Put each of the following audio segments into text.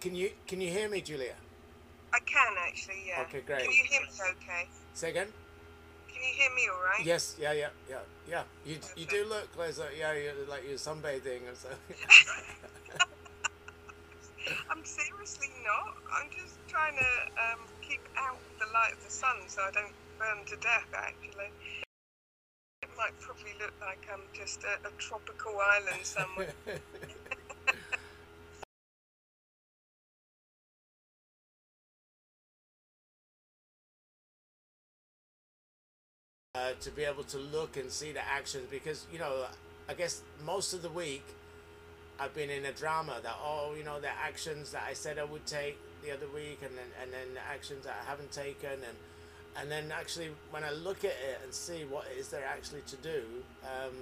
Can you can you hear me, Julia? I can actually. Yeah. Okay, great. Can you hear me? Okay. Say again. Can you hear me all right? Yes. Yeah. Yeah. Yeah. Yeah. You you do look like yeah you're like you're sunbathing or something. I'm seriously not. I'm just trying to um, keep out the light of the sun so I don't burn to death. Actually, it might probably look like I'm just a, a tropical island somewhere. to be able to look and see the actions because you know I guess most of the week I've been in a drama that oh you know the actions that I said I would take the other week and then and then the actions that I haven't taken and and then actually when I look at it and see what is there actually to do um,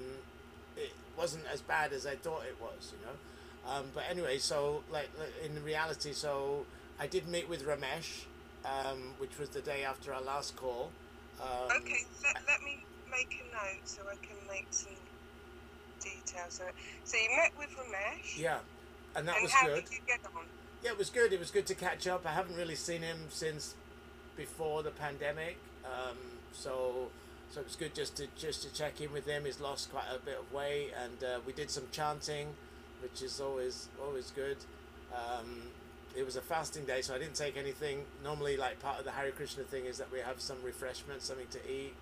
it wasn't as bad as I thought it was you know? Um, but anyway so like like, in reality so I did meet with Ramesh um, which was the day after our last call um, okay, let, let me make a note so I can make some details of it. So you met with Ramesh. Yeah, and that and was how good. did you get on? Yeah, it was good. It was good to catch up. I haven't really seen him since before the pandemic, um, so so it was good just to just to check in with him. He's lost quite a bit of weight, and uh, we did some chanting, which is always always good. Um, it was a fasting day, so I didn't take anything. Normally, like part of the Hare Krishna thing is that we have some refreshment, something to eat.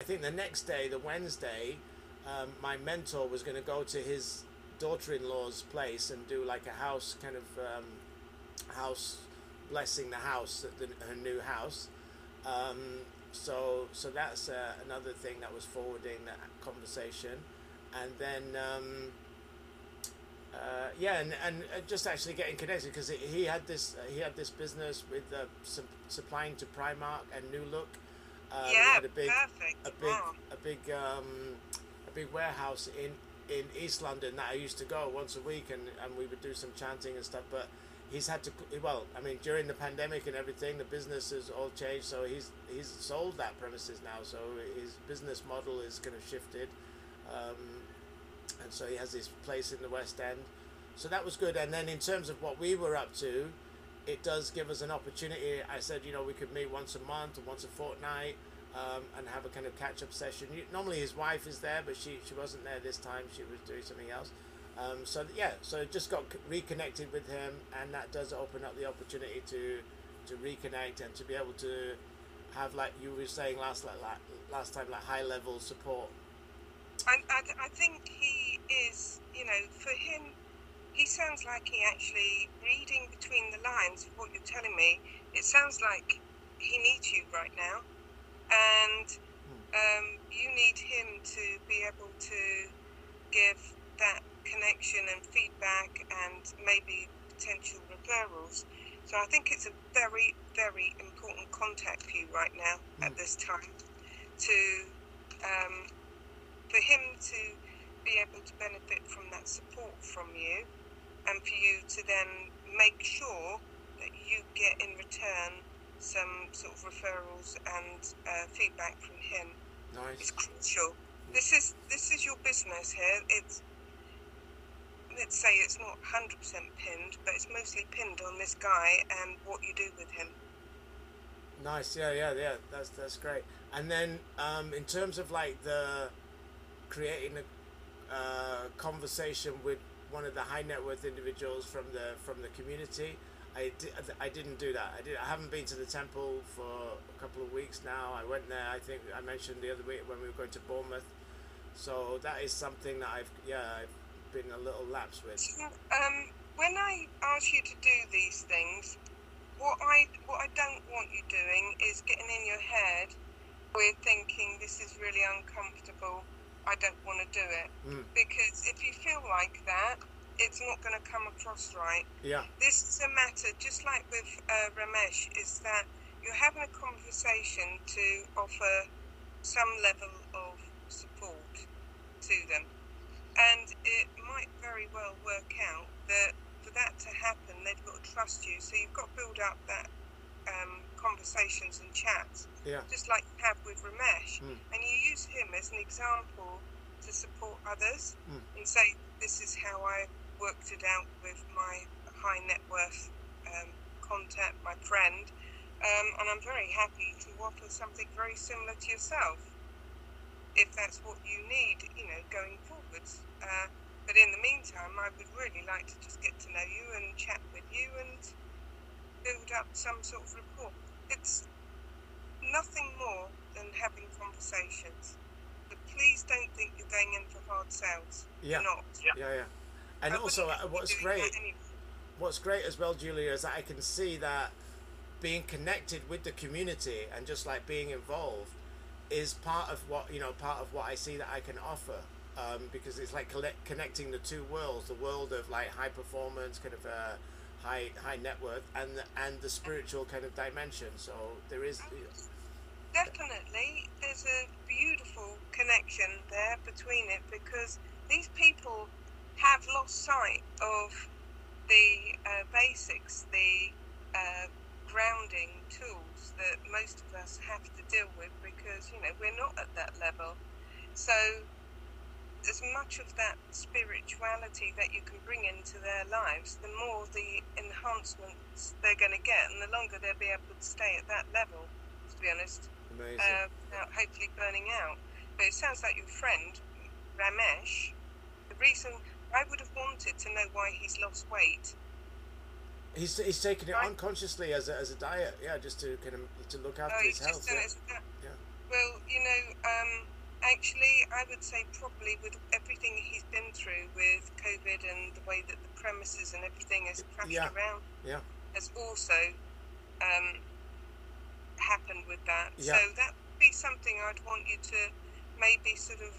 I think the next day, the Wednesday, um, my mentor was going to go to his daughter-in-law's place and do like a house kind of um, house blessing the house, the, her new house. Um, so so that's uh, another thing that was forwarding that conversation, and then. Um, uh, yeah, and, and uh, just actually getting connected because he had this uh, he had this business with uh, su- supplying to Primark and New Look. Uh, we yeah, had a big perfect. a big Wow. a big um, a big warehouse in in East London that I used to go once a week and, and we would do some chanting and stuff but he's had to well I mean during the pandemic and everything the business has all changed so he's he's sold that premises now so his business model is kind of shifted um, and so he has his place in the West End so that was good and then in terms of what we were up to it does give us an opportunity. I said, you know, we could meet once a month or once a fortnight um, and have a kind of catch up session. Normally his wife is there, but she, she wasn't there this time. She was doing something else. Um, so yeah, so just got reconnected with him, and that does open up the opportunity to to reconnect and to be able to have like you were saying last like last time like high level support. I, I, I think he is, you know, for him, he sounds like he actually, reading between the lines of what you're telling me, it sounds like he needs you right now. And um, you need him to be able to give that connection and feedback and maybe potential referrals. So I think it's a very, very important contact for you right now at Mm. this time to um, for him to be able to benefit from that support from you and for you to then make sure that you get in return some sort of referrals and uh, feedback from him Nice. is crucial. This is this is your business here. It's let's say it's not hundred percent pinned, but it's mostly pinned on this guy and what you do with him. Nice, yeah, yeah, yeah. That's that's great. And then um, in terms of like the creating a uh, conversation with one of the high net worth individuals from the from the community, I, di- I didn't do that. I did. I haven't been to the temple for a couple of weeks now. I went there. I think I mentioned the other week when we were going to Bournemouth. So that is something that I've yeah I've been a little lapse with. Um, when I ask you to do these things, what I what I don't want you doing is getting in your head with thinking this is really uncomfortable. I don't want to do it Mm, because if you feel like that, it's not going to come across right. yeah, This is a matter, just like with uh, Ramesh, is that you're having a conversation to offer some level of support to them. And it might very well work out that for that to happen, they've got to trust you. So you've got to build up that conversations and chats, yeah, just like you have with Ramesh. Mm. And you use him as an example to support others Mm. and say, this is how I worked it out with my high net worth um, contact, my friend, um, and I'm very happy to offer something very similar to yourself, if that's what you need, you know, going forwards. Uh, but in the meantime, I would really like to just get to know you and chat with you and build up some sort of rapport. It's nothing more than having conversations. But please don't think you're going in for hard sales. Yeah. You're not. Yeah, yeah. yeah. And I also, uh, what's great, anyway. what's great as well, Julia, is that I can see that being connected with the community and just like being involved is part of what you know, part of what I see that I can offer. Um, because it's like collect, connecting the two worlds, the world of like high performance, kind of uh, high high net worth, and the, and the spiritual kind of dimension. So there is, Definitely, there's a beautiful connection there between it because these people have lost sight of the uh, basics, the uh, grounding tools that most of us have to deal with because, you know, we're not at that level. So, as much of that spirituality that you can bring into their lives, the more the enhancements they're going to get, and the longer they'll be able to stay at that level, to be honest amazing. uh, without hopefully burning out. But it sounds like your friend, Ramesh, the reason I would have wanted to know why he's lost weight. he's he's taking it unconsciously as a, as a diet, yeah, just to kind of to look after Oh, his health. Yeah. Yeah. Well, you know, um, actually, I would say probably with everything he's been through with COVID and the way that the premises and everything has crashed Yeah. around, Yeah. has also um, happened with that. Yeah. So that would be something I'd want you to maybe sort of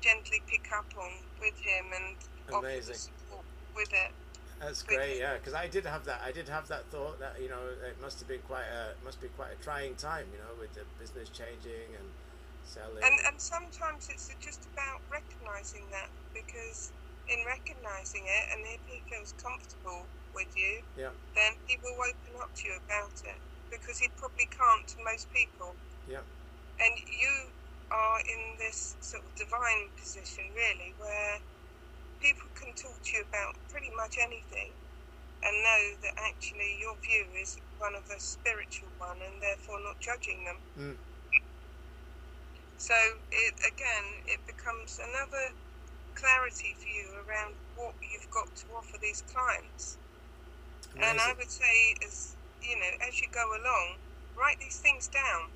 gently pick up on with him and Amazing. support with it. That's great, yeah. Because I did have that. I did have that thought that you know it must have been quite a must be quite a trying time, you know, with the business changing and And and sometimes it's just about recognizing that because in recognizing it and if he feels comfortable with you, Yeah. then he will open up to you about it because he probably can't to most people. Yeah. And you are in this sort of divine position really where people can talk to you about pretty much anything and know that actually your view is one of a spiritual one and therefore not judging them. Mm. So it again, it becomes another clarity for you around what you've got to offer these clients. And I would say, as you know, as you go along, write these things down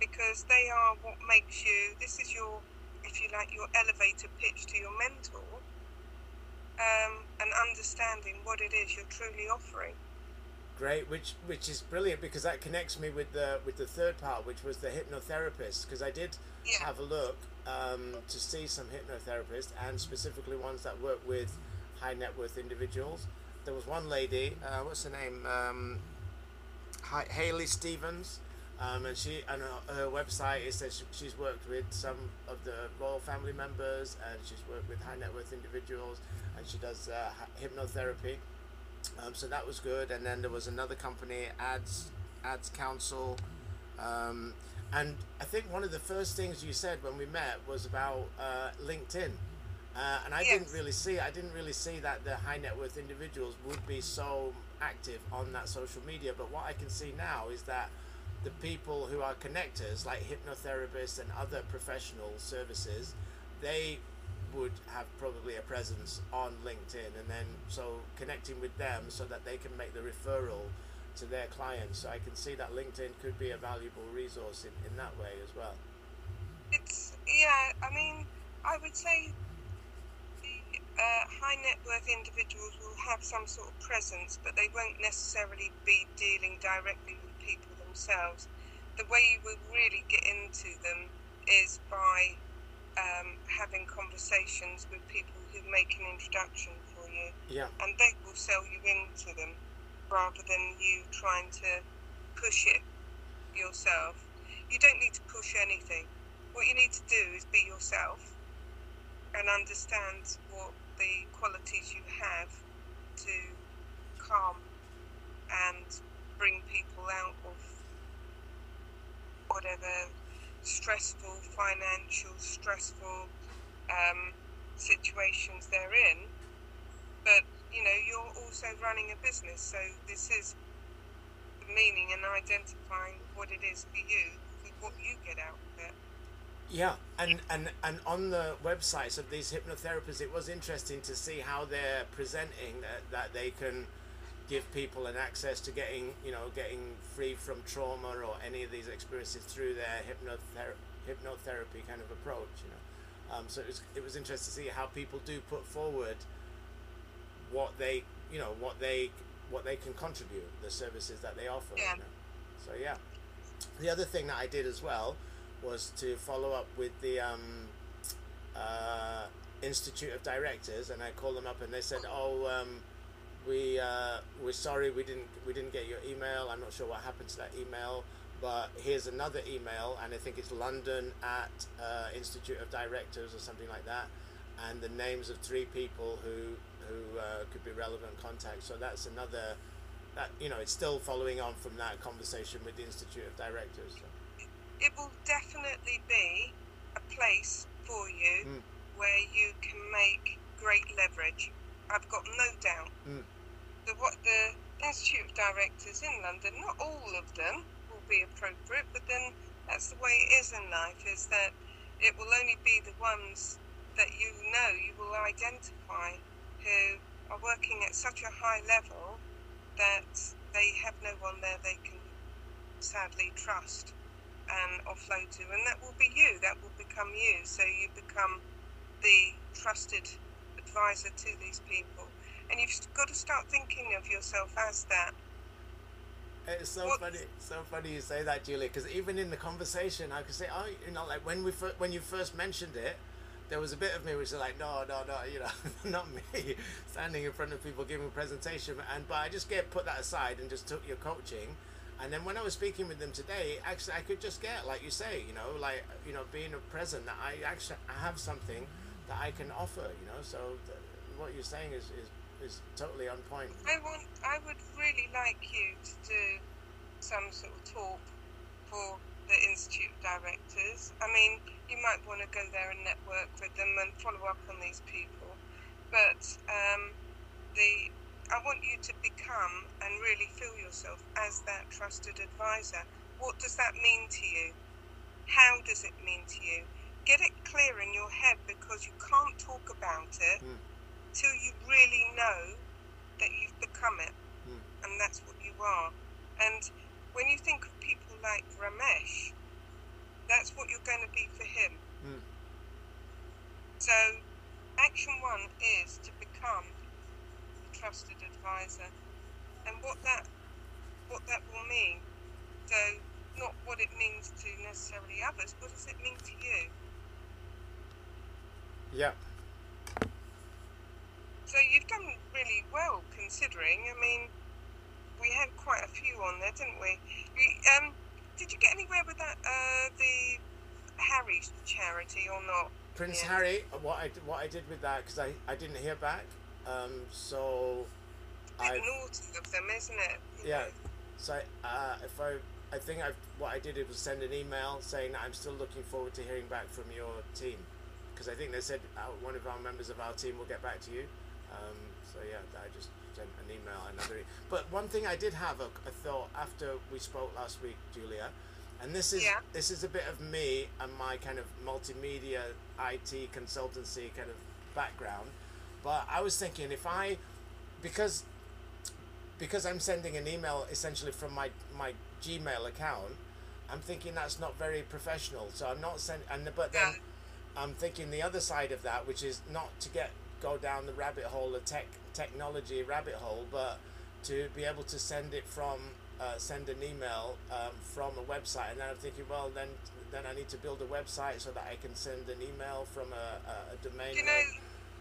because they are what makes you. This is your, if you like, your elevator pitch to your mentor, um, and understanding what it is you're truly offering. Great, which which is brilliant because that connects me with the with the third part, which was the hypnotherapist. Because I did Yeah. have a look um, to see some hypnotherapists and specifically ones that work with high net worth individuals. There was one lady, uh, what's her name? Um, Haley Stevens, um, and she and her, her website is that she, she's worked with some of the royal family members, and she's worked with high net worth individuals, and she does uh, hypnotherapy. Um, so that was good, and then there was another company, Ads Ads Council, um, and I think one of the first things you said when we met was about uh, LinkedIn. Uh, and I didn't really see I didn't really see that the high net worth individuals would be so active on that social media. But what I can see now is that the people who are connectors, like hypnotherapists and other professional services, they would have probably a presence on LinkedIn, and then so connecting with them so that they can make the referral to their clients. So I can see that LinkedIn could be a valuable resource in, in that way as well. It's yeah. I mean, I would say the uh, high net worth individuals will have some sort of presence, but they won't necessarily be dealing directly with people themselves. The way you will really get into them is by um, having conversations with people who make an introduction for you, Yeah, and they will sell you into them rather than you trying to push it yourself. You don't need to push anything. What you need to do is be yourself and understand what the qualities you have to calm and bring people out of whatever stressful, financial, stressful um, situations they're in. But you know, you're also running a business, so this is the meaning and identifying what it is for you, what you get out of it. Yeah, and, and, and on the websites of these hypnotherapists, it was interesting to see how they're presenting that, that they can give people an access to getting, you know, getting free from trauma or any of these experiences through their hypnother- hypnotherapy kind of approach, you know. Um, so it was, it was interesting to see how people do put forward what they, you know, what they, what they can contribute, the services that they offer. Yeah. You know? So yeah. The other thing that I did as well was to follow up with the um, uh, Institute of Directors, and I called them up, and they said, "Oh, um, we uh, we're sorry, we didn't we didn't get your email. I'm not sure what happened to that email, but here's another email, and I think it's London at uh, Institute of Directors or something like that, and the names of three people who who uh, could be relevant contacts. So that's another." That, you know, it's still following on from that conversation with the Institute of Directors. So. It will definitely be a place for you Mm. where you can make great leverage. I've got no doubt. Mm. The what the Institute of Directors in London, not all of them will be appropriate, but then that's the way it is in life. Is that it will only be the ones that you know you will identify who are working at such a high level that they have no one there they can sadly trust and offload to, and that will be you. That will become you. So you become the trusted advisor to these people, and you've got to start thinking of yourself as that. It's so What- funny, so funny you say that, Julia. Because even in the conversation, I could say, "Oh, you know, like when we fir- when you first mentioned it, there was a bit of me which was like, no, no, no, you know, not me, standing in front of people giving a presentation." And but I just get put that aside and just took your coaching. And then when I was speaking with them today, actually, I could just get, like you say, you know, like you know, being a present that I actually I have something that I can offer, you know. So th- what you're saying is is is totally on point. I want. I would really like you to do some sort of talk for the institute directors. I mean, you might want to go there and network with them and follow up on these people. But um, the I want you to become and really feel yourself as that trusted advisor. What does that mean to you? How does it mean to you? Get it clear in your head because you can't talk about it Mm. Till you really know that you've become it, Mm. and that's what you are. And when you think of people like Ramesh, that's what you're going to be for him. Mm. So, action one is to become a trusted advisor, and what that what that will mean. So, not what it means to necessarily others. What does it mean to you? Yeah. So you've done really well considering. I mean, we had quite a few on there, didn't we? You, um, did you get anywhere with that, uh, the Harry charity or not? Prince Yeah. Harry, what I what I did with that because I, I didn't hear back, um, so I naughty of them, isn't it? You yeah, know? so uh, if I I think I what I did was send an email saying I'm still looking forward to hearing back from your team because I think they said uh, one of our members of our team will get back to you. Um, so yeah, I just sent an email another. E- but one thing I did have a, a thought after we spoke last week, Julia, and this is Yeah. this is a bit of me and my kind of multimedia IT consultancy kind of background. But I was thinking if I because because I'm sending an email essentially from my my Gmail account, I'm thinking that's not very professional. So I'm not send and but then Yeah. I'm thinking the other side of that, which is not to get go down the rabbit hole, the tech technology rabbit hole, but to be able to send it from uh, send an email um, from a website, and then I'm thinking, well, then then I need to build a website so that I can send an email from a, a, a domain. You know.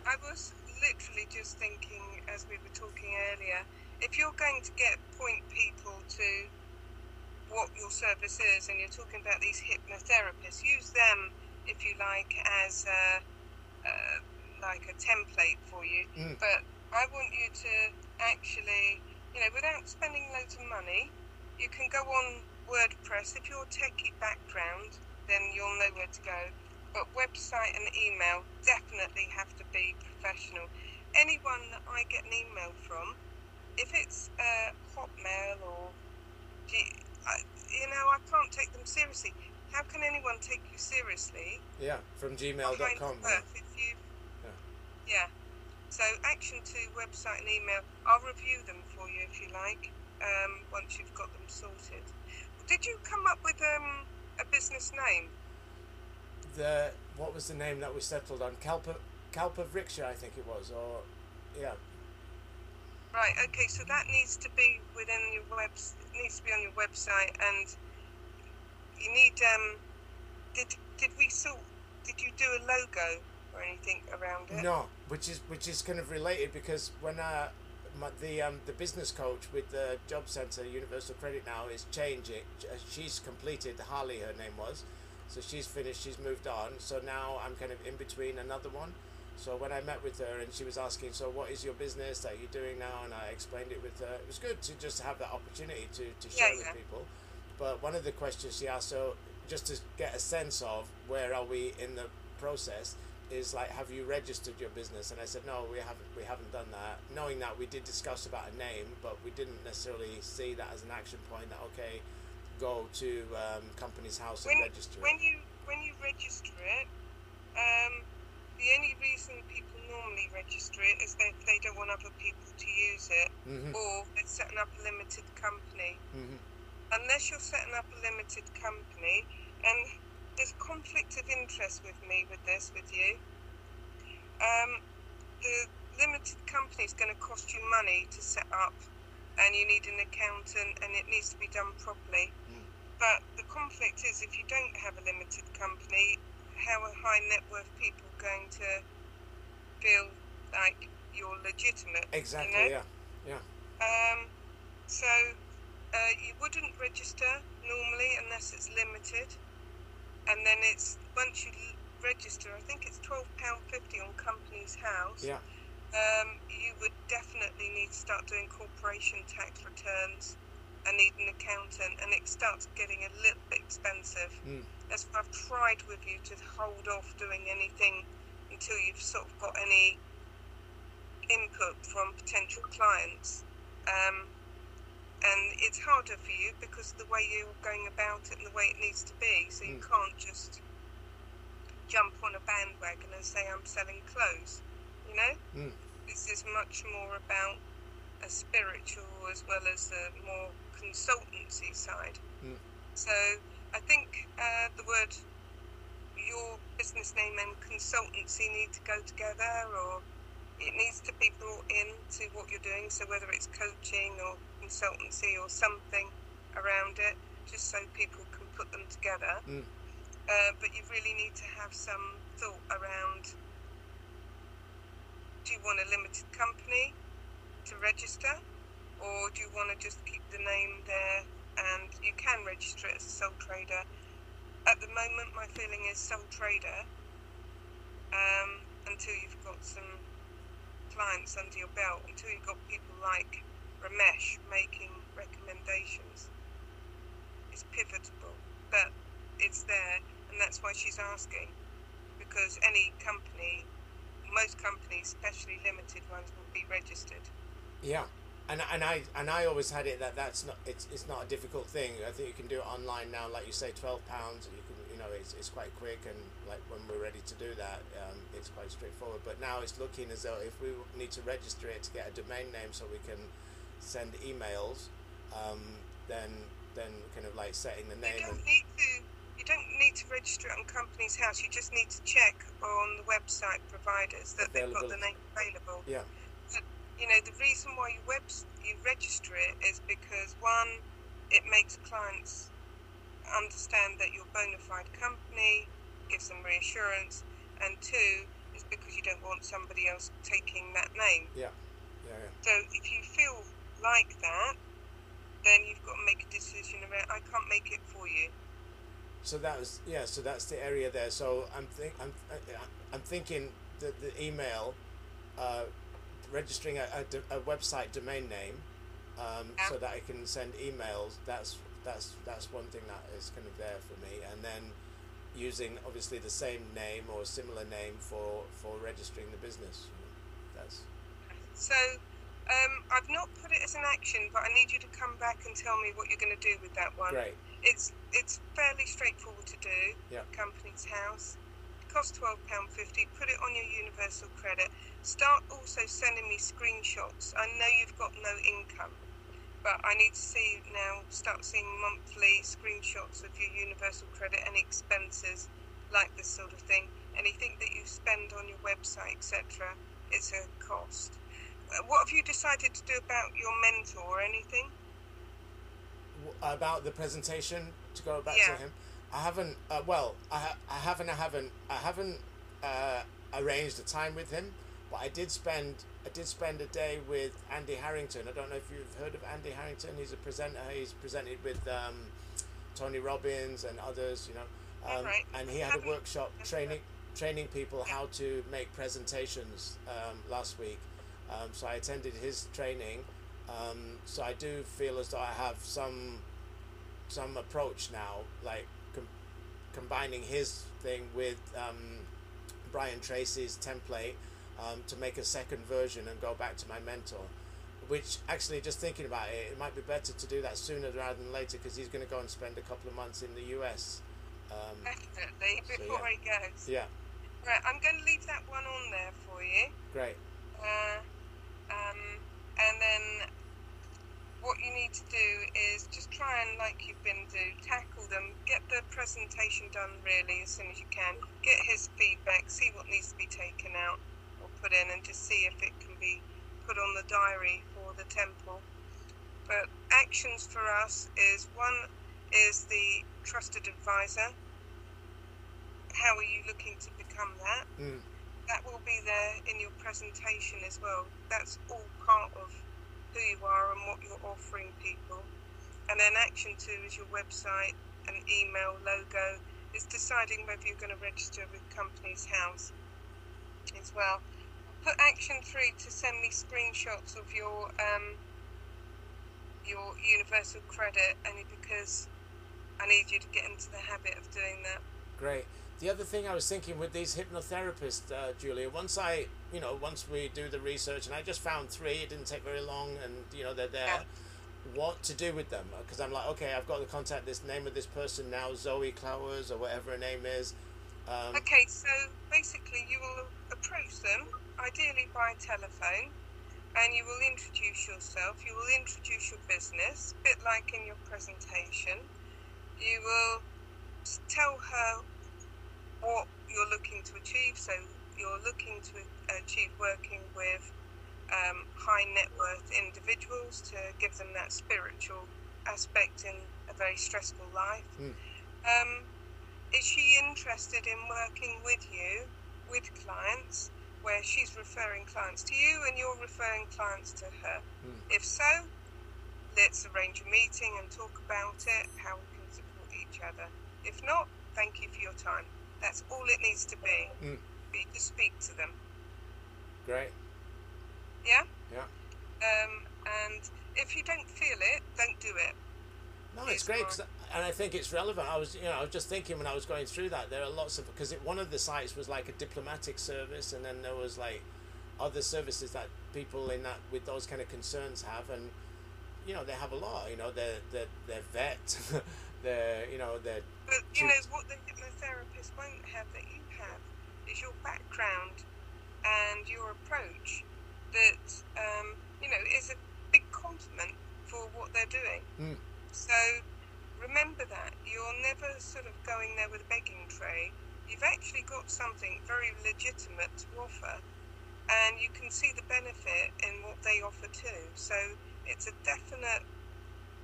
I was literally just thinking as we were talking earlier, if you're going to get point people to what your service is, and you're talking about these hypnotherapists, use them if you like as a, uh, like a template for you. Mm. But I want you to actually, you know, without spending loads of money, you can go on WordPress. If you're a techie background, then you'll know where to go. but website and email definitely have to be professional. Anyone that I get an email from, if it's uh, Hotmail or, you know, I can't take them seriously. How can anyone take you seriously? Yeah, from gmail.com. earth if you, Yeah. So Action Two website and email. I'll review them for you if you like. Um, once you've got them sorted. Did you come up with um, a business name? The what was the name that we settled on? Kalpa Kalpa Vriksha, I think it was, or yeah, Right. Okay. So that needs to be within your web. Needs to be on your website, and you need. Um, did did we sort? Did you do a logo or anything around it? No, which is which is kind of related because when uh, my, the um, the business coach with the job center Universal Credit now is changing. Uh, She's completed Harley, her name was, so she's finished. She's moved on. So now I'm kind of in between another one. So when I met with her and she was asking, so what is your business that you're doing now? And I explained it with her. It was good to just have that opportunity to, to share Yeah, with yeah. people. But one of the questions she asked, so just to get a sense of where are we in the process, is like, have you registered your business? And I said, no, we haven't. We haven't done that. Knowing that we did discuss about a name, but we didn't necessarily see that as an action point. That okay, go to um, Companies House and when, register. when it. you when you register it, um, the only reason people normally register it is that they don't want other people to use it, Mhm. or they're setting up a limited company. Mhm. Unless you're setting up a limited company, and there's conflict of interest with me with this with you. Um, the limited company is going to cost you money to set up, and you need an accountant, and it needs to be done properly. Mm. But the conflict is if you don't have a limited company, how are high net worth people going to feel like you're legitimate? Exactly. You know? Yeah. Um, so uh, you wouldn't register normally unless it's limited, and then it's once you register, I think it's twelve pound fifty on Companies House. Yeah. Um, you would definitely need to start doing corporation tax returns and need an accountant, and it starts getting a little bit expensive. Mm. That's why I've tried with you to hold off doing anything until you've sort of got any input from potential clients. Um, and it's harder for you because of the way you're going about it and the way it needs to be. So you Mm. can't just jump on a bandwagon and say, I'm selling clothes. You know? Mm. This is much more about a spiritual as well as a more consultancy side. Mm. So I think uh, the word your business name and consultancy need to go together or it needs to be brought in to what you're doing. So whether it's coaching or consultancy or something around it, just so people can put them together. Mm. Uh, but you really need to have some thought around do you want a limited company to register or do you want to just keep the name there and you can register it as a sole trader at the moment my feeling is sole trader um, until you've got some clients under your belt until you've got people like Ramesh making recommendations it's pivotal but it's there and that's why she's asking because any company most companies especially limited ones will be registered Yeah, and and I and I always had it that that's not it's it's not a difficult thing. I think you can do it online now, like you say, twelve pounds. You can you know it's, it's quite quick and like when we're ready to do that, um, it's quite straightforward. But now it's looking as though if we need to register it to get a domain name so we can send emails, um, then then kind of like setting the name and don't need to. You don't need to register it on Companies House. You just need to check on the website providers that they've got the name available. yeah You know, the reason why you web you register it is because one, it makes clients understand that you're a bona fide company, gives them reassurance, and two is because you don't want somebody else taking that name. yeah yeah yeah. So if you feel like that, then you've got to make a decision around. I can't make it for you. So that was yeah. So that's the area there. So I'm think I'm I- I'm thinking the the email, uh, registering a, a, a website domain name, um, so that I can send emails. That's that's that's one thing that is kind of there for me. And then, using obviously the same name or similar name for for registering the business. That's So um, I've not put it as an action, but I need you to come back and tell me what you're going to do with that one. great. It's it's fairly straightforward to do. Yeah. Companies House. Cost twelve pound fifty. Put it on your universal credit. Start also sending me screenshots. I know you've got no income, but I need to see now. Start seeing monthly screenshots of your universal credit and expenses, like this sort of thing. Anything that you spend on your website, etc. It's a cost. What have you decided to do about your mentor or anything? About the presentation to go back Yeah. to him, I haven't. Uh, well, I, ha- I haven't. I haven't. I haven't uh, arranged a time with him, but I did spend. I did spend a day with Andy Harrington. I don't know if you've heard of Andy Harrington. He's a presenter. He's presented with um, Tony Robbins and others. You know, um, Right. and he had a workshop training training people how to make presentations um, last week. Um, so I attended his training. Um, so I do feel as though I have some some approach now, like com- combining his thing with um, Brian Tracy's template um, to make a second version and go back to my mentor. Which actually, just thinking about it, it might be better to do that sooner rather than later because he's going to go and spend a couple of months in the US. Um, Definitely, So, before yeah. he goes. yeah, Right, I'm going to leave that one on there for you. great. Uh, um, and then what you need to do is just try and, like you've been do, tackle them. Get the presentation done really as soon as you can. Get his feedback. See what needs to be taken out or put in, and just see if it can be put on the diary for the temple. But actions for us is one is the trusted advisor. How are you looking to become that? Mm, that will be there in your presentation as well. That's all part of who you are and what you're offering people. And then action two is your website and email logo. It's deciding whether you're going to register with Companies House as well. Put action three to send me screenshots of your um, your universal credit, only because I need you to get into the habit of doing that. great. The other thing I was thinking with these hypnotherapists, uh, Julia, once I, you know, once we do the research, and I just found three, it didn't take very long, and you know they're there. Yeah. What to do with them? Because I'm like, okay, I've got to contact this name of this person now, Zoe Clowers or whatever her name is. Um, Okay, so basically, you will approach them, ideally by telephone, and you will introduce yourself. You will introduce your business, a bit like in your presentation. You will tell her what you're looking to achieve. So, you're looking to achieve working with um, high net worth individuals to give them that spiritual aspect in a very stressful life. Hmm. Um, is she interested in working with you, with clients, where she's referring clients to you and you're referring clients to her? Hmm. If so, let's arrange a meeting and talk about it, how we can support each other. If not, thank you for your time. That's all it needs to be. Hmm. Be to speak to them. great. Yeah? Yeah. Um, and if you don't feel it, don't do it. No, it's It's great, 'cause- and I think it's relevant. I was, you know, I was just thinking when I was going through that, there are lots of because one of the sites was like a diplomatic service, and then there was like other services that people in that with those kind of concerns have, and you know, they have a lot. You know, they're they're, they're vet, they're you know they're But you know what the hypnotherapist won't have that you have is your background and your approach. That um, you know is a big compliment for what they're doing. Mm. So remember that you're never sort of going there with a begging tray. You've actually got something very legitimate to offer, and you can see the benefit in what they offer too. So it's a definite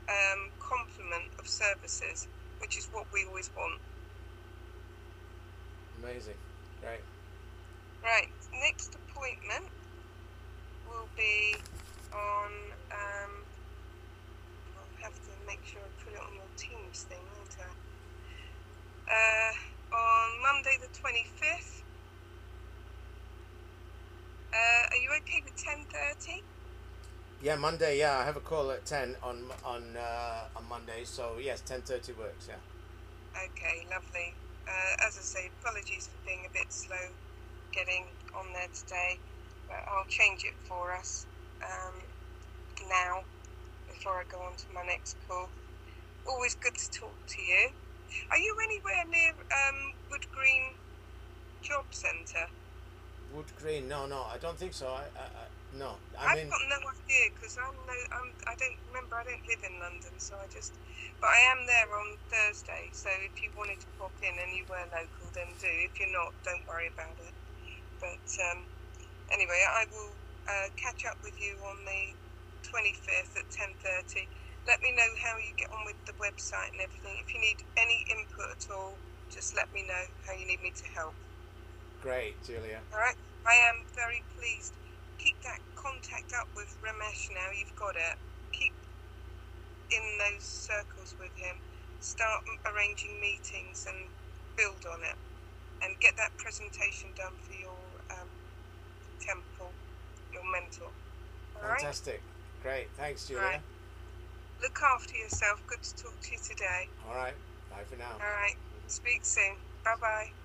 um, complement of services, which is what we always want. Amazing, great. Right, next appointment will be on. Um, I'll have to make sure I put it on your Teams thing, won't I? Uh, on Monday the 25th. Uh, are you okay with 10.30? Yeah, Monday. Yeah, I have a call at ten on on uh, on Monday. So yes, ten thirty works. Yeah. Okay, lovely. Uh, as I say, apologies for being a bit slow getting on there today, but I'll change it for us um, now before I go on to my next call. Always good to talk to you. Are you anywhere near um, Wood Green Job Centre? Wood Green? No, no, I don't think so. I, I, I no, I mean, have got no idea because I'm no, I'm, I don't remember. I don't live in London, so I just. But I am there on Thursday, so if you wanted to pop in and you were local, then do. If you're not, don't worry about it. But um, anyway, I will uh, catch up with you on the 25th at 10:30. Let me know how you get on with the website and everything. If you need any input at all, just let me know how you need me to help. great, Julia. All right. I am very pleased. Keep that contact up with Ramesh now. You've got it. Keep in those circles with him. Start arranging meetings and build on it. And get that presentation done for your um, temple, your mentor. All right. Fantastic. Great. Thanks, Julia. Right. Look after yourself. Good to talk to you today. All right. Bye for now. All right. Speak soon. Bye bye.